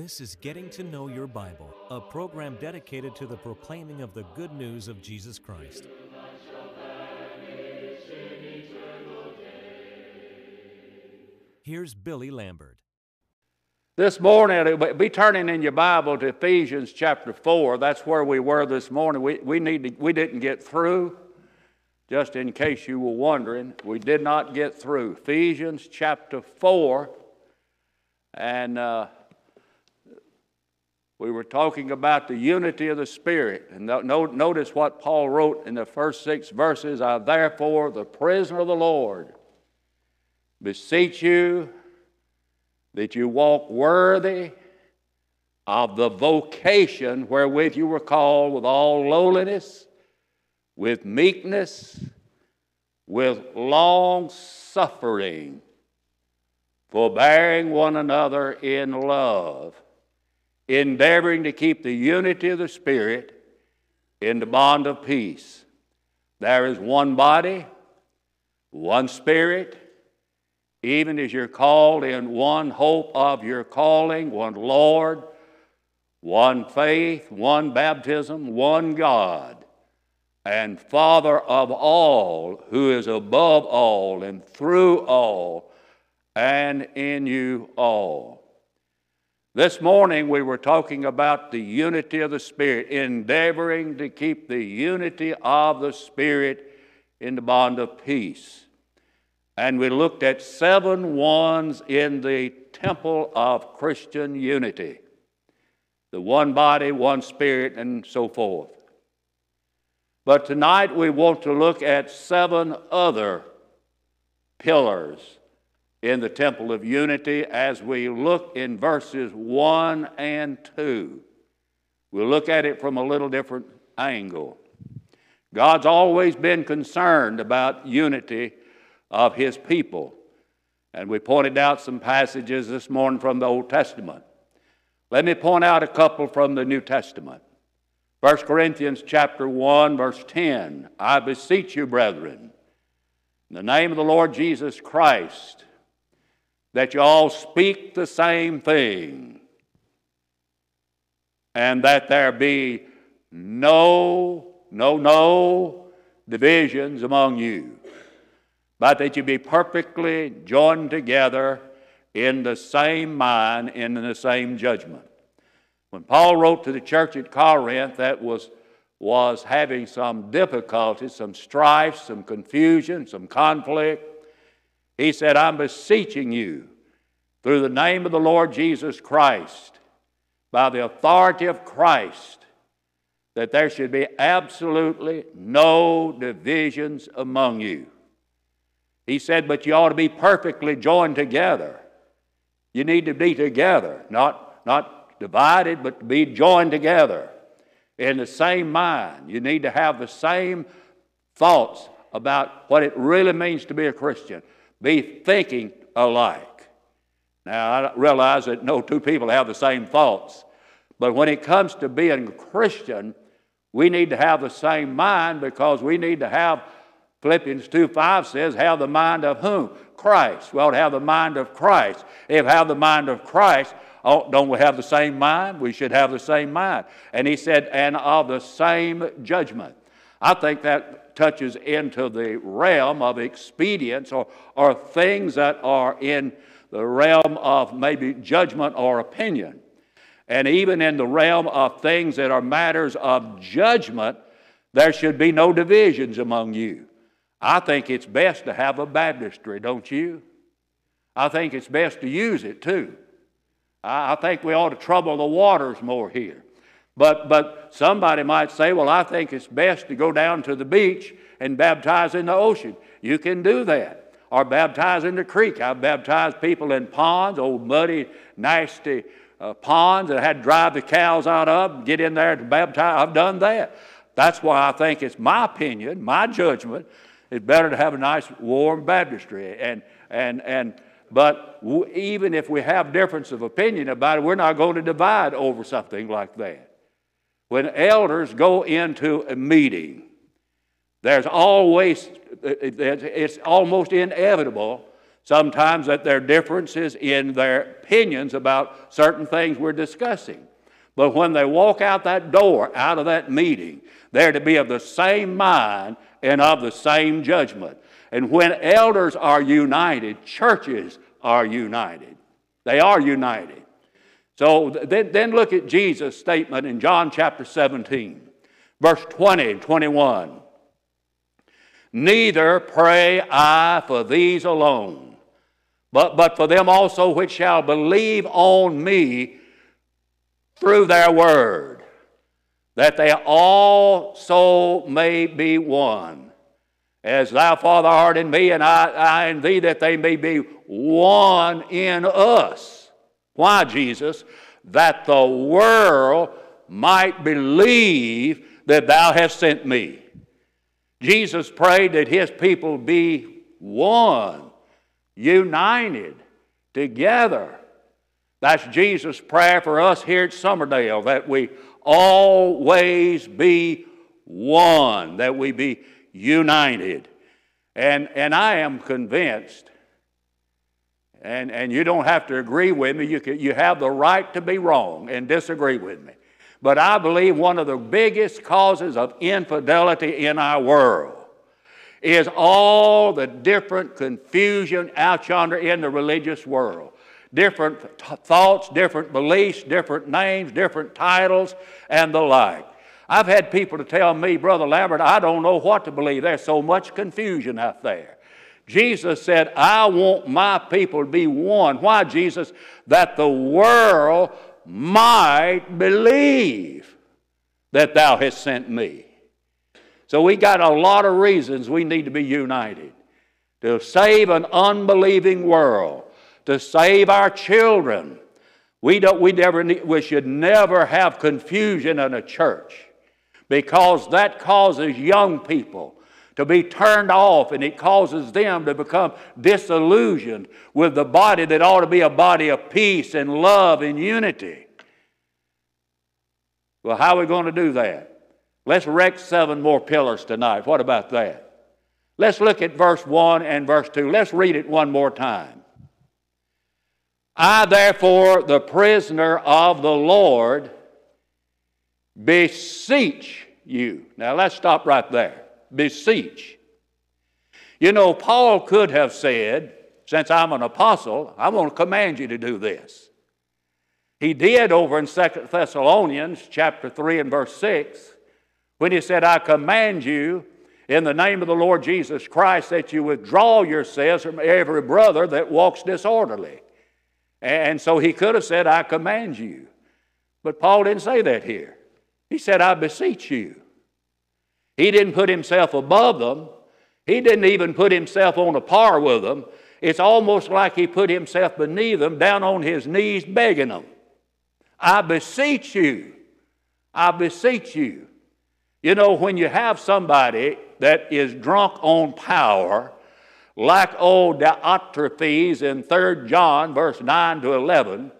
This is Getting to Know Your Bible, a program dedicated to the proclaiming of the good news of Jesus Christ. Here's Billy Lambert. This morning, be turning in your Bible to Ephesians chapter 4. That's where we were this morning. We, we, need to, we didn't get through, just in case you were wondering. We did not get through. Ephesians chapter 4. And uh, we were talking about the unity of the Spirit. And no, notice what Paul wrote in the first six verses I, therefore, the prisoner of the Lord, beseech you that you walk worthy of the vocation wherewith you were called with all lowliness, with meekness, with long suffering, forbearing one another in love endeavoring to keep the unity of the Spirit in the bond of peace. There is one body, one Spirit, even as you're called in one hope of your calling, one Lord, one faith, one baptism, one God, and Father of all, who is above all and through all and in you all. This morning we were talking about the unity of the Spirit, endeavoring to keep the unity of the Spirit in the bond of peace. And we looked at seven ones in the temple of Christian unity the one body, one spirit, and so forth. But tonight we want to look at seven other pillars in the temple of unity as we look in verses 1 and 2. We'll look at it from a little different angle. God's always been concerned about unity of His people. And we pointed out some passages this morning from the Old Testament. Let me point out a couple from the New Testament. 1 Corinthians chapter 1 verse 10. I beseech you, brethren, in the name of the Lord Jesus Christ, that you all speak the same thing, and that there be no, no, no divisions among you, but that you be perfectly joined together in the same mind and in the same judgment. When Paul wrote to the church at Corinth, that was, was having some difficulties, some strife, some confusion, some conflict. He said, I'm beseeching you through the name of the Lord Jesus Christ, by the authority of Christ, that there should be absolutely no divisions among you. He said, but you ought to be perfectly joined together. You need to be together, not, not divided, but to be joined together in the same mind. You need to have the same thoughts about what it really means to be a Christian. Be thinking alike. Now, I realize that no two people have the same thoughts, but when it comes to being Christian, we need to have the same mind because we need to have, Philippians 2 5 says, have the mind of whom? Christ. We ought to have the mind of Christ. If have the mind of Christ, oh, don't we have the same mind? We should have the same mind. And he said, and of the same judgment. I think that touches into the realm of expedience or, or things that are in the realm of maybe judgment or opinion. And even in the realm of things that are matters of judgment, there should be no divisions among you. I think it's best to have a baptistry, don't you? I think it's best to use it too. I, think we ought to trouble the waters more here. But, but somebody might say, well, I think it's best to go down to the beach and baptize in the ocean. You can do that or baptize in the creek. I've baptized people in ponds, old muddy, nasty uh, ponds that I had to drive the cows out of, get in there to baptize. I've done that. That's why I think it's my opinion, my judgment, it's better to have a nice warm baptistry. And, and, and, but w- even if we have difference of opinion about it, we're not going to divide over something like that. When elders go into a meeting, there's always, it's almost inevitable Sometimes that there are differences in their opinions about certain things we're discussing. But when they walk out that door, out of that meeting, they're to be of the same mind and of the same judgment. And when elders are united, churches are united. They are united. So then, then look at Jesus' statement in John chapter 17, verse 20 and 21. Neither pray I for these alone, but, but for them also which shall believe on me through their word, that they also may be one. As thou, Father, art in me, and I, I in thee, that they may be one in us. Why, Jesus? That the world might believe that thou hast sent me. Jesus prayed that his people be one, united, together. That's Jesus' prayer for us here at Summerdale that we always be one, that we be united. And, and I am convinced, and, and you don't have to agree with me, you, can, you have the right to be wrong and disagree with me. But I believe one of the biggest causes of infidelity in our world is all the different confusion out yonder in the religious world. Different thoughts, different beliefs, different names, different titles, and the like. I've had people to tell me, Brother Lambert, I don't know what to believe. There's so much confusion out there. Jesus said, I want my people to be one. Why, Jesus? That the world might believe that thou hast sent me. So we got a lot of reasons we need to be united. To save an unbelieving world, to save our children. We, don't, we, never, we should never have confusion in a church because that causes young people to be turned off and it causes them to become disillusioned with the body that ought to be a body of peace and love and unity. Well, how are we going to do that? Let's wreck seven more pillars tonight. What about that? Let's look at verse 1 and verse 2. Let's read it one more time. I, therefore, the prisoner of the Lord, beseech you. Now let's stop right there. Beseech. You know, Paul could have said, since I'm an apostle, I'm going to command you to do this. He did over in Second Thessalonians chapter 3 and verse 6 when he said, I command you in the name of the Lord Jesus Christ that you withdraw yourselves from every brother that walks disorderly. And so he could have said, I command you. But Paul didn't say that here. He said, I beseech you. He didn't put himself above them. He didn't even put himself on a par with them. It's almost like he put himself beneath them, down on his knees, begging them. I beseech you. I beseech you. You know, when you have somebody that is drunk on power, like old Diotrephes in 3 John, verse 9 to 11,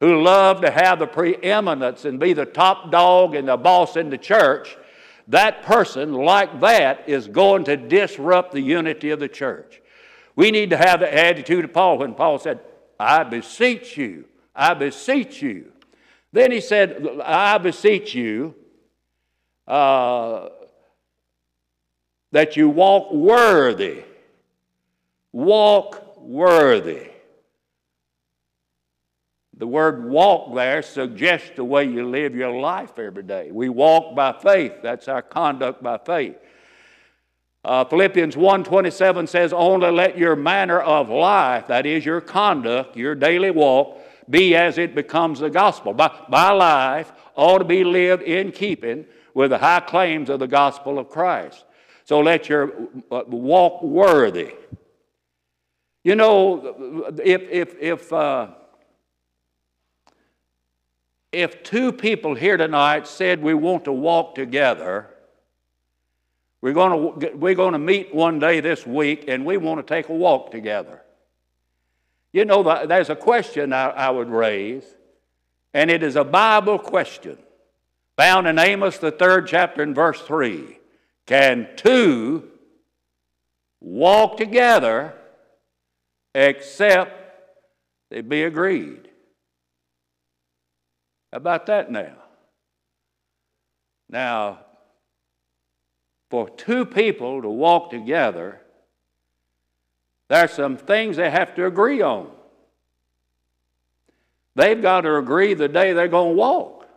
who love to have the preeminence and be the top dog and the boss in the church, that person, like that, is going to disrupt the unity of the church. We need to have the attitude of Paul when Paul said, I beseech you, I beseech you. Then he said, I beseech you uh, that you walk worthy. Walk worthy. The word walk there suggests the way you live your life every day. We walk by faith. That's our conduct by faith. Uh, Philippians 1.27 says, Only let your manner of life, that is your conduct, your daily walk, be as it becomes the gospel. By, my life ought to be lived in keeping with the high claims of the gospel of Christ. So let your uh, walk worthy. You know, if, if, if uh, if two people here tonight said we want to walk together, we're going to, we're going to meet one day this week and we want to take a walk together. You know, there's a question I, I would raise, and it is a Bible question found in Amos, the third chapter, in verse 3. Can two walk together except they be agreed. About that now? Now, for two people to walk together, there's some things they have to agree on. They've got to agree the day they're going to walk.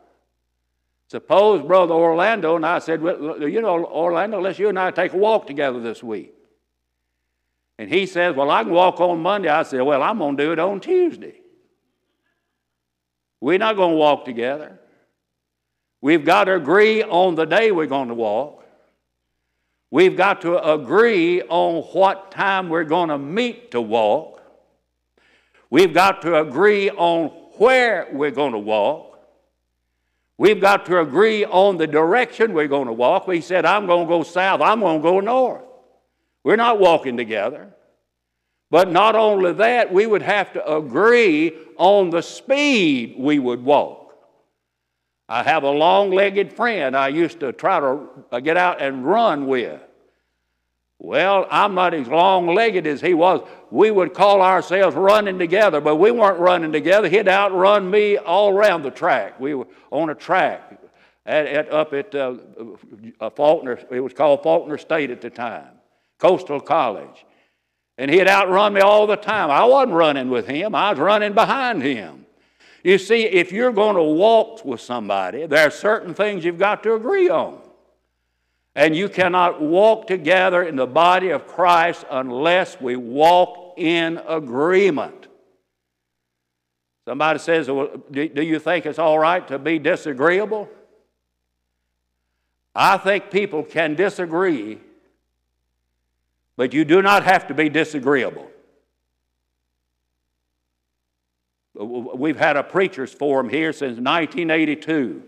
Suppose Brother Orlando and I said, well, You know, Orlando, let's you and I take a walk together this week. And he says, Well, I can walk on Monday. I said, Well, I'm going to do it on Tuesday. We're not going to walk together. We've got to agree on the day we're going to walk. We've got to agree on what time we're going to meet to walk. We've got to agree on where we're going to walk. We've got to agree on the direction we're going to walk. We said, I'm going to go south, I'm going to go north. We're not walking together. But not only that, we would have to agree on the speed we would walk. I have a long legged friend I used to try to uh, get out and run with. Well, I'm not as long legged as he was. We would call ourselves running together, but we weren't running together. He'd outrun me all around the track. We were on a track at, at, up at uh, uh, Faulkner, it was called Faulkner State at the time, Coastal College. And he'd outrun me all the time. I wasn't running with him, I was running behind him. You see, if you're going to walk with somebody, there are certain things you've got to agree on. And you cannot walk together in the body of Christ unless we walk in agreement. Somebody says, well, do, do you think it's all right to be disagreeable? I think people can disagree, but you do not have to be disagreeable. We've had a preacher's forum here since 1982.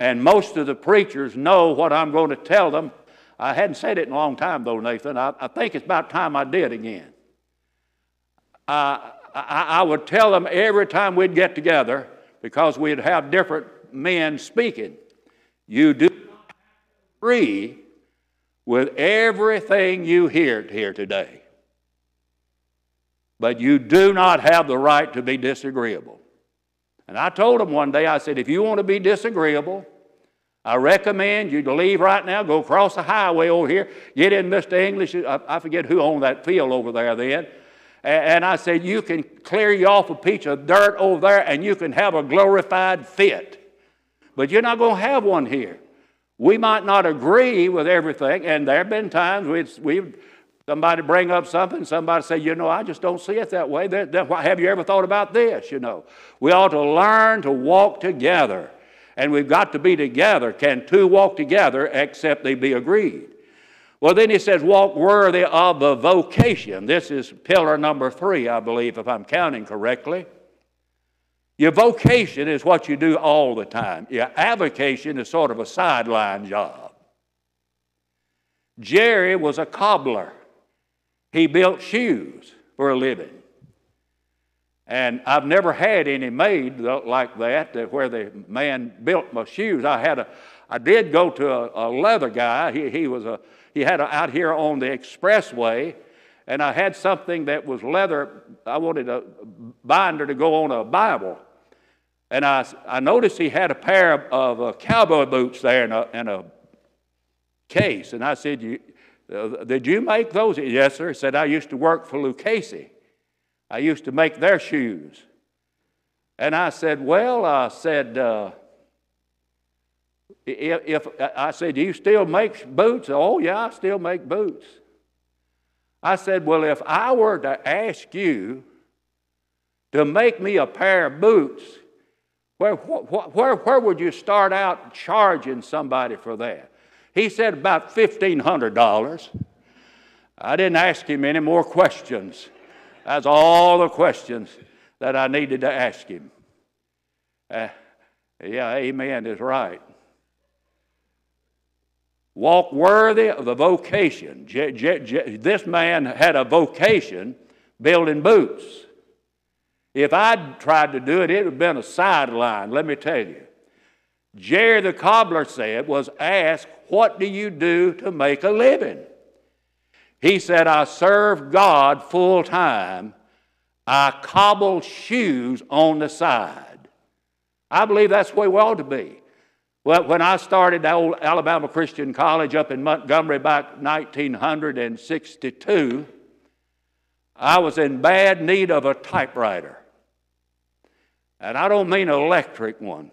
And most of the preachers know what I'm going to tell them. I hadn't said it in a long time, though, Nathan. I, I think it's about time I did again. Uh, I, I would tell them every time we'd get together, because we'd have different men speaking, you do agree with everything you hear here today. But you do not have the right to be disagreeable. And I told him one day, I said, if you want to be disagreeable, I recommend you to leave right now, go across the highway over here, get in Mr. English. Uh, I forget who owned that field over there then. And I said, You can clear you off a piece of dirt over there and you can have a glorified fit. But you're not going to have one here. We might not agree with everything, and there have been times we've, we've Somebody bring up something, somebody say, you know, I just don't see it that way. That, have you ever thought about this? You know, we ought to learn to walk together, and we've got to be together. Can two walk together except they be agreed? Well, then he says, walk worthy of the vocation. This is pillar number three, I believe, if I'm counting correctly. Your vocation is what you do all the time. Your avocation is sort of a sideline job. Carey was a cobbler. He built shoes for a living. And I've never had any made like that, where the man built my shoes. I had a, I did go to a, a leather guy. He, he was a, he had a, out here on the expressway, and I had something that was leather. I wanted a binder to go on a Bible, and I, I noticed he had a pair of, uh, cowboy boots there in a, in a case, and I said, you, uh, did you make those? Yes, sir. He said, I used to work for Lucchese. I used to make their shoes. And I said, Well, I said, uh, if, if, I said, Do you still make boots? Oh, yeah, I still make boots. I said, Well, if I were to ask you to make me a pair of boots, where, where, where would you start out charging somebody for that? He said about $1,500. I didn't ask him any more questions. That's all the questions that I needed to ask him. Uh, yeah, amen is right. Walk worthy of the vocation. This man had a vocation building boots. If I'd tried to do it, it would have been a sideline, let me tell you. Carey the cobbler said, was asked, What do you do to make a living? He said, I serve God full time. I cobble shoes on the side. I believe that's the way we ought to be. Well, when I started the old Alabama Christian College up in Montgomery back 1962, I was in bad need of a typewriter. And I don't mean an electric one.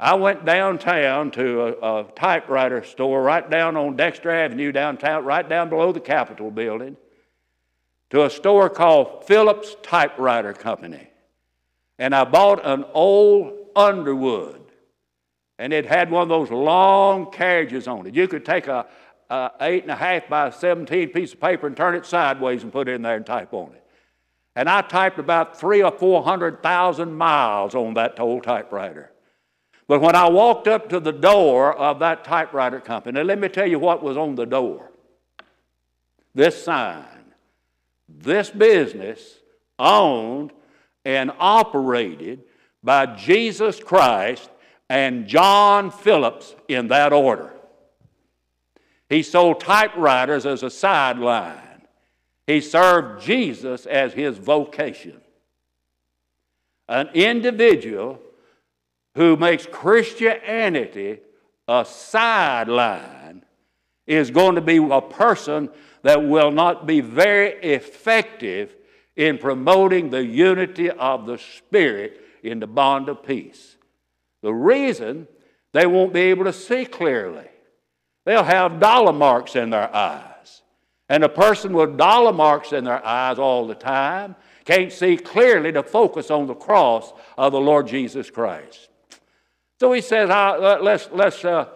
I went downtown to a, a, typewriter store right down on Dexter Avenue downtown, right down below the Capitol building, to a store called Phillips Typewriter Company. And I bought an old Underwood. And it had one of those long carriages on it. You could take a, a eight and a half by 17 piece of paper and turn it sideways and put it in there and type on it. And I typed about three or four hundred thousand miles on that old typewriter. But when I walked up to the door of that typewriter company, let me tell you what was on the door. This sign. This business owned and operated by Jesus Christ and John Phillips in that order. He sold typewriters as a sideline. He served Jesus as his vocation. An individual who makes Christianity a sideline is going to be a person that will not be very effective in promoting the unity of the Spirit in the bond of peace. The reason they won't be able to see clearly, they'll have dollar marks in their eyes. And a person with dollar marks in their eyes all the time can't see clearly to focus on the cross of the Lord Jesus Christ. So he says, uh, let's, let's uh,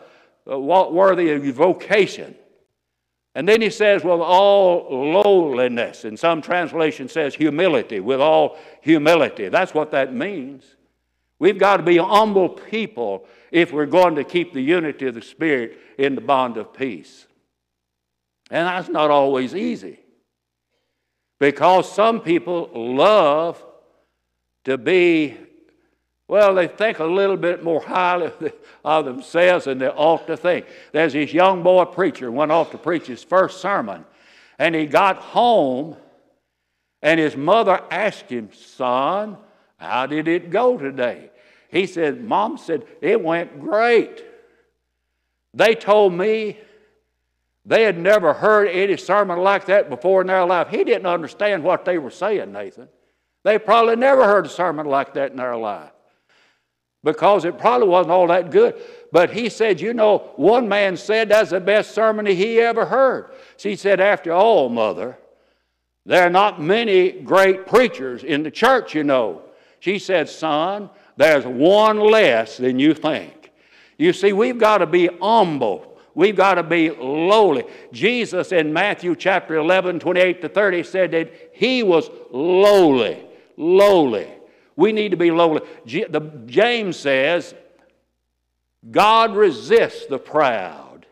uh walk worthy of your vocation. And then he says, with all lowliness. And some translation says humility, with all humility. That's what that means. We've got to be humble people if we're going to keep the unity of the Spirit in the bond of peace. And that's not always easy. Because some people love to be well, they think a little bit more highly of themselves than they ought to think. There's this young boy preacher went off to preach his first sermon, and he got home, and his mother asked him, Son, how did it go today? He said, Mom said, it went great. They told me they had never heard any sermon like that before in their life. He didn't understand what they were saying, Nathan. They probably never heard a sermon like that in their life because it probably wasn't all that good. But he said, You know, one man said that's the best sermon he ever heard. She said, After all, mother, there are not many great preachers in the church, you know. She said, Son, there's one less than you think. You see, we've got to be humble. We've got to be lowly. Jesus in Matthew chapter 11, 28 to 30 said that he was lowly, lowly. We need to be lowly. The, James says, God resists the proud,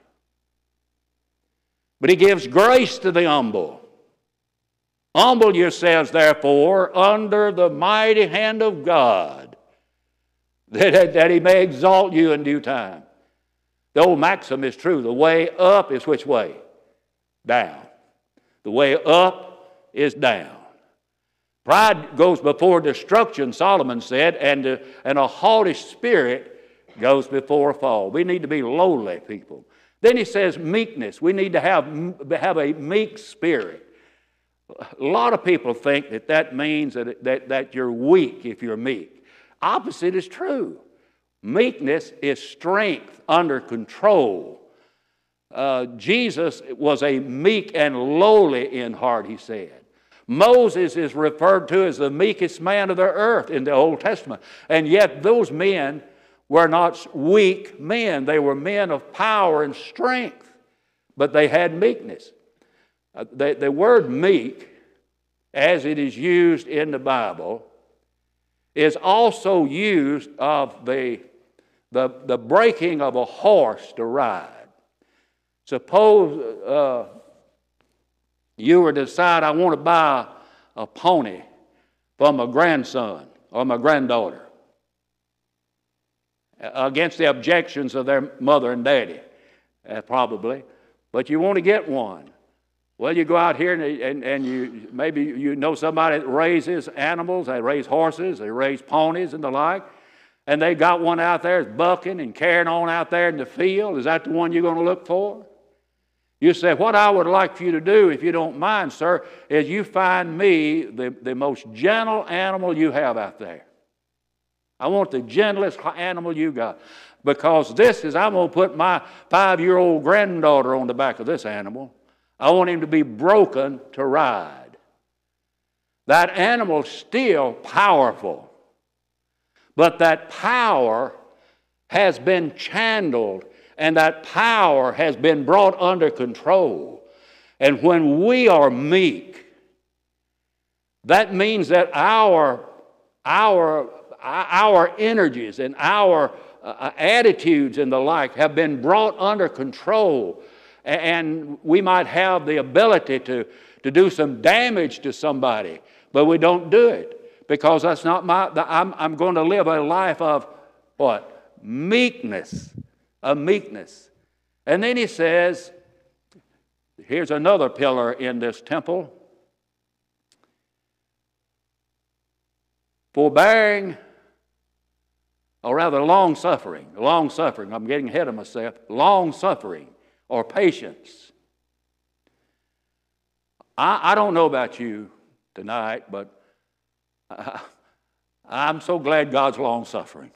but he gives grace to the humble. Humble yourselves, therefore, under the mighty hand of God, that, that he may exalt you in due time. The old maxim is true. The way up is which way? Down. The way up is down. Pride goes before destruction, Solomon said, and, uh, and a haughty spirit goes before a fall. We need to be lowly people. Then he says meekness. We need to have, have a meek spirit. A lot of people think that that means that, that, that you're weak if you're meek. Opposite is true. Meekness is strength under control. Uh, Jesus was a meek and lowly in heart, he said. Moses is referred to as the meekest man of the earth in the Old Testament. And yet, those men were not weak men, they were men of power and strength, but they had meekness. Uh, the, the word meek, as it is used in the Bible, is also used of the, the, the breaking of a horse to ride. Suppose uh, you were to decide, I want to buy a pony for my grandson or my granddaughter against the objections of their mother and daddy, uh, probably, but you want to get one. Well, you go out here and, and, and you maybe you know somebody that raises animals. They raise horses, they raise ponies and the like. And they got one out there that's bucking and carrying on out there in the field. Is that the one you're going to look for? You say, What I would like for you to do, if you don't mind, sir, is you find me the, the most gentle animal you have out there. I want the gentlest animal you got. Because this is, I'm going to put my five year old granddaughter on the back of this animal. I want him to be broken to ride. That animal's still powerful, but that power has been channeled and that power has been brought under control. And when we are meek, that means that our, our, our energies and our uh, attitudes and the like have been brought under control. And we might have the ability to, to do some damage to somebody, but we don't do it because that's not my, I'm, I'm going to live a life of what? Meekness A meekness. And then he says, here's another pillar in this temple forbearing, or rather long suffering, long suffering. I'm getting ahead of myself. Long suffering or patience. I, I don't know about you tonight, but I, I'm so glad God's long suffering.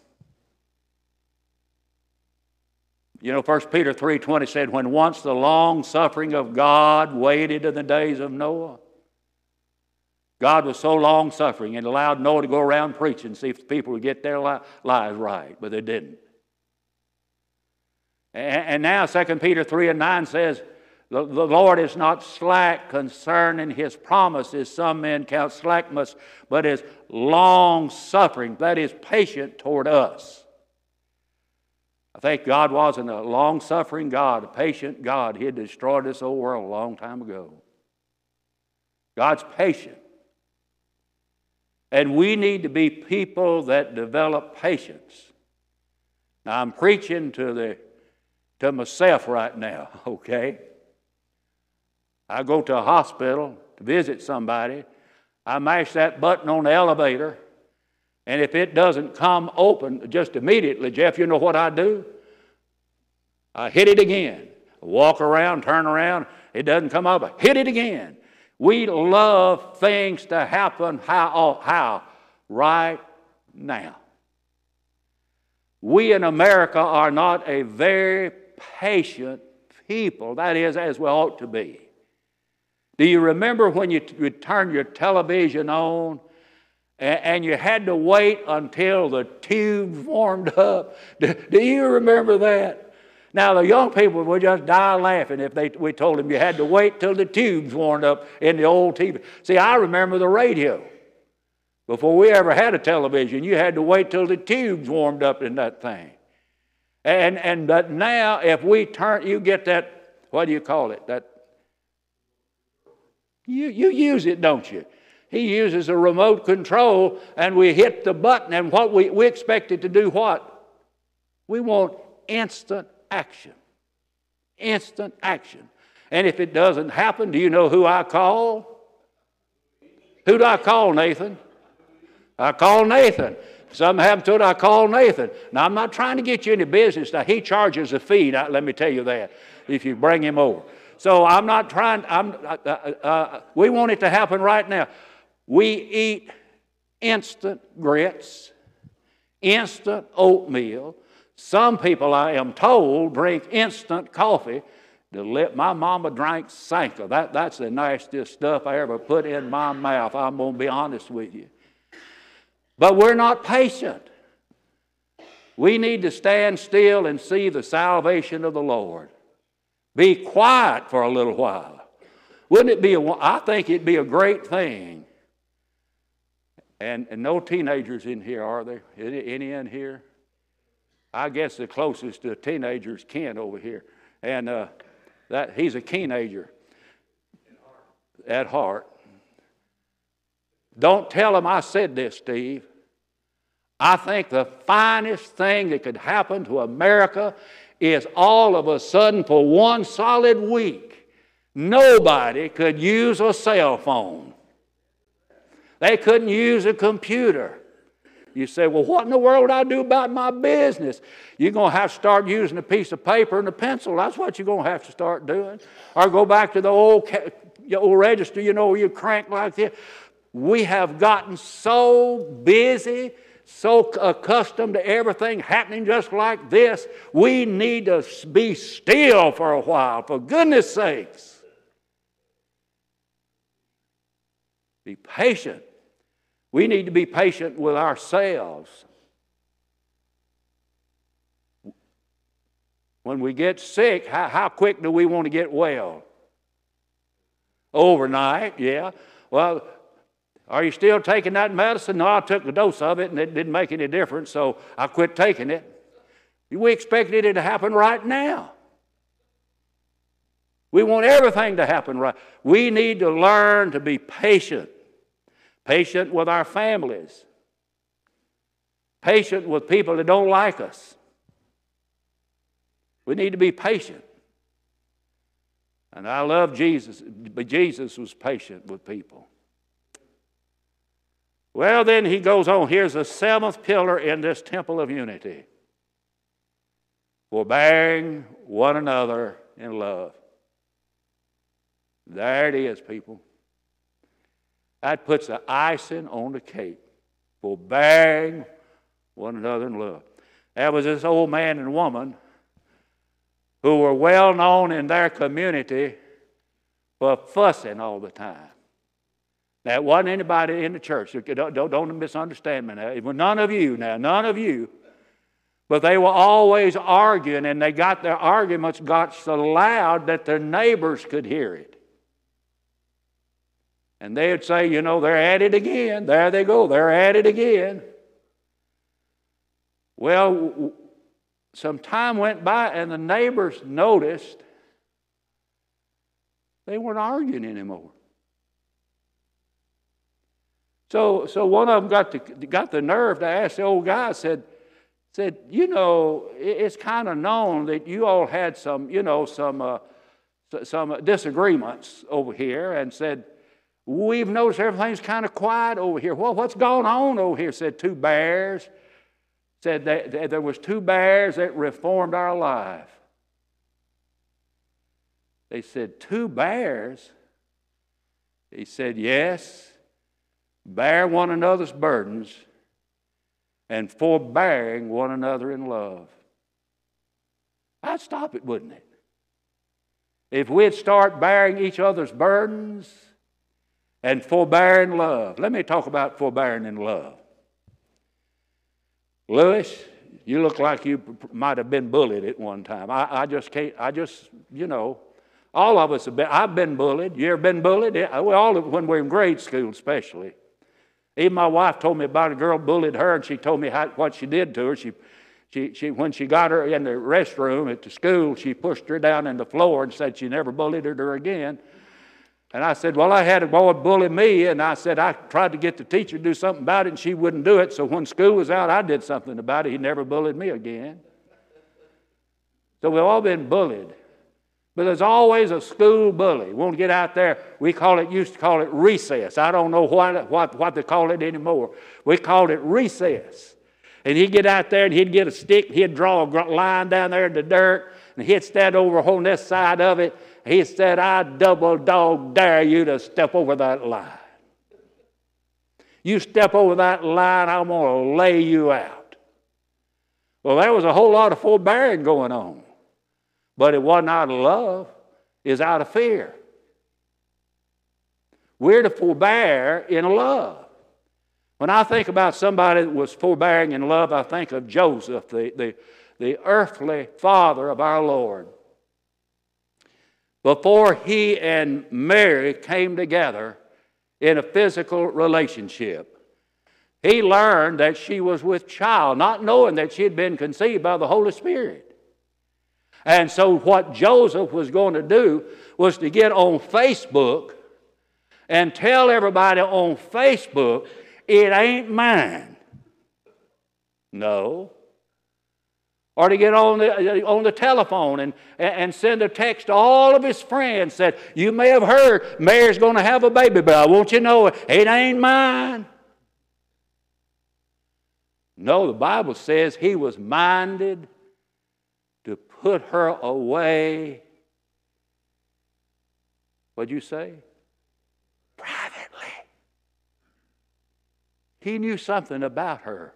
You know, 1 Peter 3.20 said, when once the long suffering of God waited in the days of Noah, God was so long suffering and allowed Noah to go around preaching, see if the people would get their lives right, but they didn't. And now 2 Peter 3 and 9 says, the, Lord is not slack concerning his promises, some men count slackness, but is long suffering, that is patient toward us I think God wasn't a long suffering God, a patient God. He had destroyed this old world a long time ago. God's patient. And we need to be people that develop patience. Now, I'm preaching to, the, to myself right now, okay? I go to a hospital to visit somebody. I mash that button on the elevator, and if it doesn't come open just immediately, Jeff, you know what I do? I hit it again. Walk around, turn around, it doesn't come up. Hit it again. We love things to happen how, oh, how? Right now. We in America are not a very patient people. That is, as we ought to be. Do you remember when you, turned your television on and you had to wait until the tube warmed up. Do, do, you remember that? Now, the young people would just die laughing if they, we told them you had to wait till the tubes warmed up in the old TV. See, I remember the radio. Before we ever had a television, you had to wait till the tubes warmed up in that thing. And, and but now, if we turn, you get that, what do you call it? That you, you use it, don't you? He uses a remote control, and we hit the button, and what we, we expect it to do what? We want instant action. Instant action. And if it doesn't happen, do you know who I call? Who do I call, Nathan? I call Nathan. Something happened to it, I call Nathan. Now, I'm not trying to get you into business. Now, he charges a fee, now, let me tell you that, if you bring him over. So I'm not trying, I'm, uh, uh, uh, we want it to happen right now. We eat instant grits, instant oatmeal. Some people, I am told, drink instant coffee. To let my mama drink Sanka. That, that's the nastiest stuff I ever put in my mouth. I'm going to be honest with you. But we're not patient. We need to stand still and see the salvation of the Lord. Be quiet for a little while. Wouldn't it be a, I think it'd be a great thing and, and no teenagers in here, are there? Any, any in here? I guess the closest to a teenager is Ken over here. And uh, that he's a teenager at heart. Don't tell him I said this, Steve. I think the finest thing that could happen to America is all of a sudden, for one solid week, Nobody could use a cell phone. They couldn't use a computer. You say, well, what in the world would I do about my business? You're going to have to start using a piece of paper and a pencil. That's what you're going to have to start doing. Or go back to the old, old register, you know, you crank like this. We have gotten so busy, so accustomed to everything happening just like this. We need to be still for a while, for goodness sakes. Be patient we need to be patient with ourselves. When we get sick, how, how quick do we want to get well? Overnight, yeah. Well, are you still taking that medicine? No, I took a dose of it and it didn't make any difference, so I quit taking it. We expected it to happen right now. We want everything to happen right. We need to learn to be patient patient with our families, patient with people that don't like us. We need to be patient. And I love Jesus, but Jesus was patient with people. Well, then he goes on. Here's the seventh pillar in this temple of unity forbearing one another in love. There it is, people. That puts the icing on the cake. Forbearing one another in love. That was this old man and woman who were well known in their community for fussing all the time. Now, it wasn't anybody in the church. Don't, don't, don't misunderstand me now. It was none of you now, none of you. But they were always arguing, and they got their arguments got so loud that their neighbors could hear it. And they would say, you know, they're at it again. There they go, they're at it again. Well, some time went by, and the neighbors noticed they weren't arguing anymore. So, so one of them got the, got the nerve to ask the old guy, said, said, you know, it's kind of known that you all had some, you know, some, uh, some disagreements over here, and said, We've noticed everything's kind of quiet over here. Well, what's going on over here? Said two bears. Said that, that there was two bears that reformed our life. They said, Two bears? He said, Yes. Bear one another's burdens and forbearing one another in love. I'd stop it, wouldn't it? If we'd start bearing each other's burdens and forbearing love. Let me talk about forbearing in love. Lewis, you look like you might have been bullied at one time. I, I just can't, I just, you know, all of us have been, I've been bullied. You ever been bullied? Yeah, we all, when we are in grade school, especially. Even my wife told me about a girl bullied her, and she told me how, what she did to her. She, she, she, when she got her in the restroom at the school, she pushed her down on the floor and said she never bullied her again. And I said, Well, I had a boy bully me, and I said, I tried to get the teacher to do something about it, and she wouldn't do it. So when school was out, I did something about it. He never bullied me again. So we've all been bullied. But there's always a school bully. We won't get out there. We call it, used to call it recess. I don't know what, what, what they call it anymore. We called it recess. And he'd get out there and he'd get a stick, he'd draw a line down there in the dirt, and he'd stand over on this side of it, he said, I double dog dare you to step over that line. You step over that line, I'm going to lay you out. Well, there was a whole lot of forbearing going on. But it wasn't out of love, it's out of fear. We're to forbear in love. When I think about somebody that was forbearing in love, I think of Joseph, the, the, the earthly father of our Lord before he and Mary came together in a physical relationship. He learned that she was with child, not knowing that she had been conceived by the Holy Spirit. And so, what Joseph was going to do was to get on Facebook and tell everybody on Facebook, it ain't mine. No. or to get on the, on the telephone and, and send a text to all of his friends said, You may have heard Mary's going to have a baby, but I want you to know it ain't mine. No, the Bible says he was minded put her away. What'd you say? Privately. He knew something about her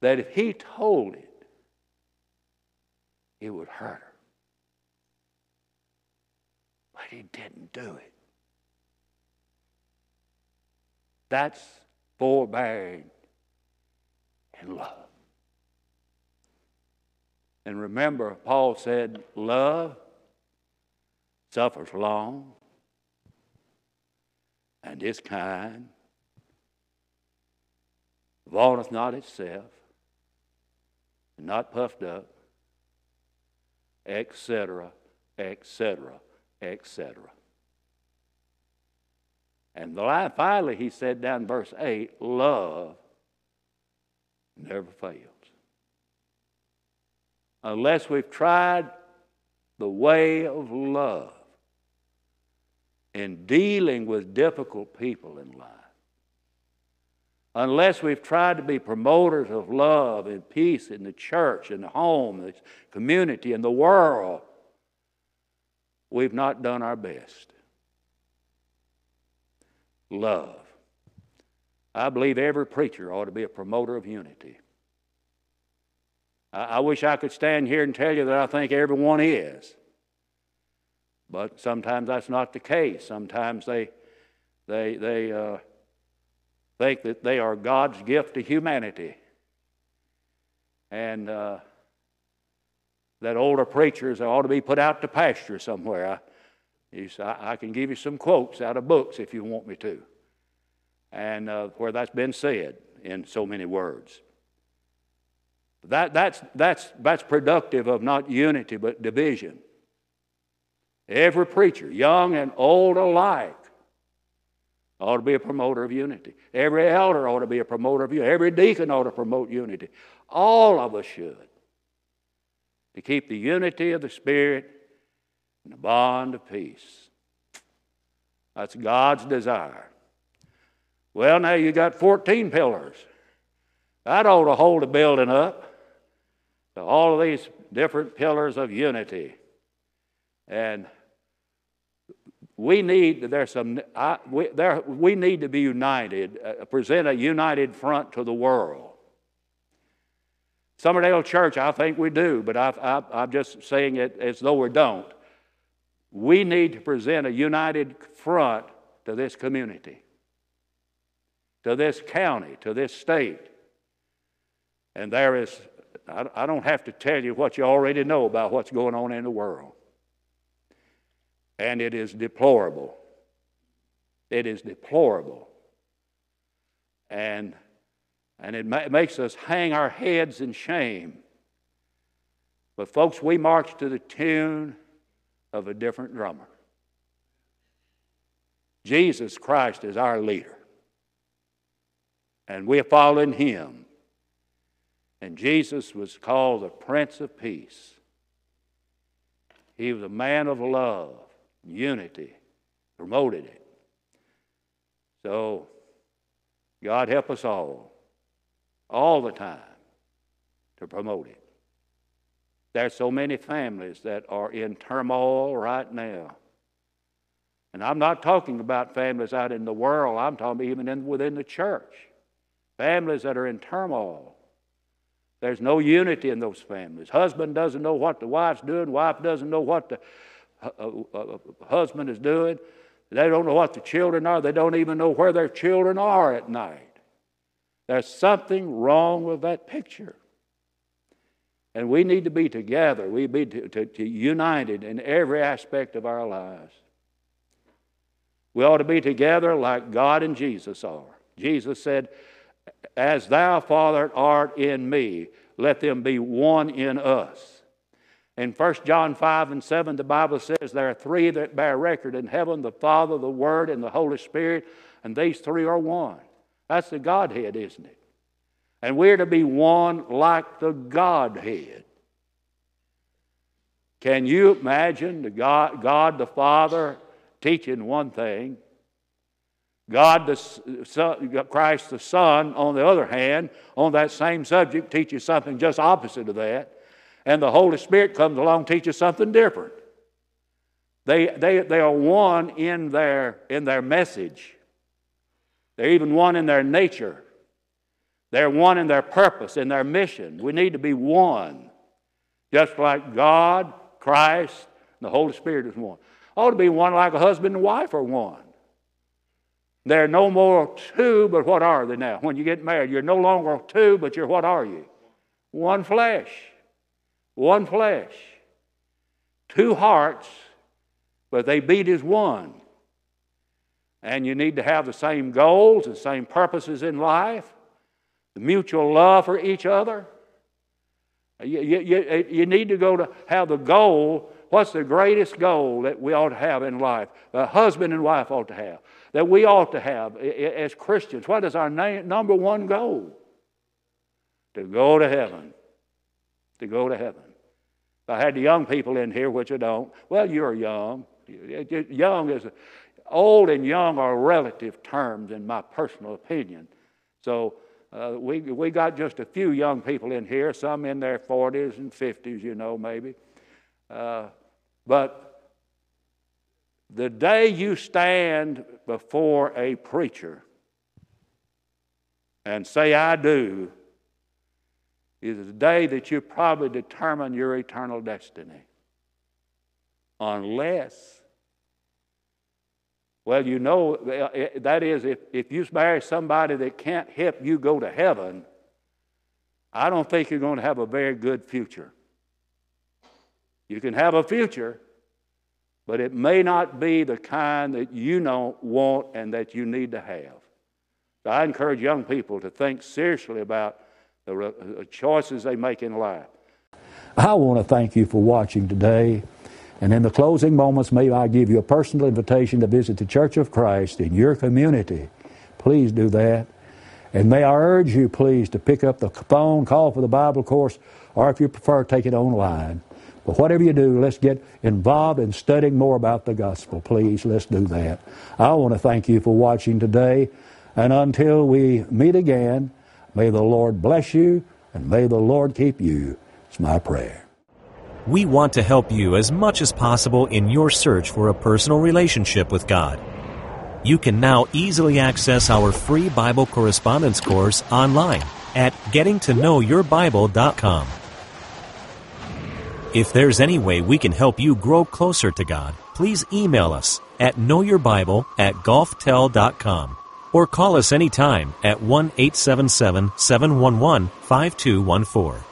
that if he told it, it would hurt her. But he didn't do it. That's forbearing and love. And remember, Paul said, Love suffers long and is kind, vaunteth not itself, not puffed up, etc., etc., etc. And the finally, he said down in verse 8, love never fails. Unless we've tried the way of love in dealing with difficult people in life, unless we've tried to be promoters of love and peace in the church, in the home, the community, in the world, we've not done our best. Love. I believe every preacher ought to be a promoter of unity. I, I wish I could stand here and tell you that I think everyone is. But sometimes that's not the case. Sometimes they, they, they, uh, think that they are God's gift to humanity. And uh, that older preachers ought to be put out to pasture somewhere. I, I, I, can give you some quotes out of books if you want me to, and uh, where that's been said in so many words. That, that's, that's, that's productive of not unity but division. Every preacher, young and old alike, ought to be a promoter of unity. Every elder ought to be a promoter of unity. Every deacon ought to promote unity. All of us should. To keep the unity of the Spirit and the bond of peace. That's God's desire. Well, now you got 14 pillars. That ought to hold the building up. So all of these different pillars of unity. And we need there's some I, we, there, we need to be united uh, present a united front to the world Summerdale Church, I think we do, but I, am just saying it as though we don't. We need to present a united front to this community, to this county, to this state. And there is, I, don't have to tell you what you already know about what's going on in the world and it is deplorable. It is deplorable. And, and it ma- makes us hang our heads in shame. But, folks, we march to the tune of a different drummer. Jesus Christ is our leader. And we're following him. And Jesus was called the Prince of Peace. He was a man of love unity, promoted it. So, God help us all, all the time, to promote it. There's so many families that are in turmoil right now. And I'm not talking about families out in the world, I'm talking even in, within the church. Families that are in turmoil. There's no unity in those families. Husband doesn't know what the wife's doing, wife doesn't know what the uh, uh, uh, husband is doing. They don't know what the children are. They don't even know where their children are at night. There's something wrong with that picture. And we need to be together. We need to, to, to united in every aspect of our lives. We ought to be together like God and Jesus are. Jesus said, As thou, Father, art in me, let them be one in us. In 1 John 5 and 7, the Bible says there are three that bear record in heaven the Father, the Word, and the Holy Spirit, and these three are one. That's the Godhead, isn't it? And we're to be one like the Godhead. Can you imagine the God, God the Father teaching one thing? God the Son, Christ the Son, on the other hand, on that same subject, teaches something just opposite of that. And the Holy Spirit comes along teaches something different. They, they, they are one in their, in their message. They're even one in their nature. They're one in their purpose, in their mission. We need to be one. Just like God, Christ, and the Holy Spirit is one. Ought to be one like a husband and wife are one. They're no more two, but what are they now? When you get married, you're no longer two, but you're what are you? One flesh. One flesh. Two hearts, but they beat as one. And you need to have the same goals and same purposes in life, the mutual love for each other. You, you, you, need to go to have the goal. What's the greatest goal that we ought to have in life? A husband and wife ought to have. That we ought to have as Christians. What is our number one goal? To go to heaven. To go to heaven. I had the young people in here, which I don't, well, you're young. Young is, old and young are relative terms in my personal opinion. So uh, we, we got just a few young people in here, some in their 40s and 50s, you know, maybe. Uh, but the day you stand before a preacher and say, I do, is the day that you probably determine your eternal destiny. Unless well, you know, that is, if, if you marry somebody that can't help you go to heaven, I don't think you're going to have a very good future. You can have a future, but it may not be the kind that you know, want and that you need to have. So I encourage young people to think seriously about the choices they make in life. I want to thank you for watching today. And in the closing moments, may I give you a personal invitation to visit the Church of Christ in your community. Please do that. And may I urge you, please, to pick up the phone, call for the Bible course, or if you prefer, take it online. But whatever you do, let's get involved in studying more about the gospel. Please, let's do that. I want to thank you for watching today. And until we meet again, may the Lord bless you and may the Lord keep you. It's my prayer. We want to help you as much as possible in your search for a personal relationship with God. You can now easily access our free Bible correspondence course online at gettingtoknowyourbible.com. If there's any way we can help you grow closer to God, please email us at knowyourbible at gulftel.com or call us anytime at 1 877 711 5214.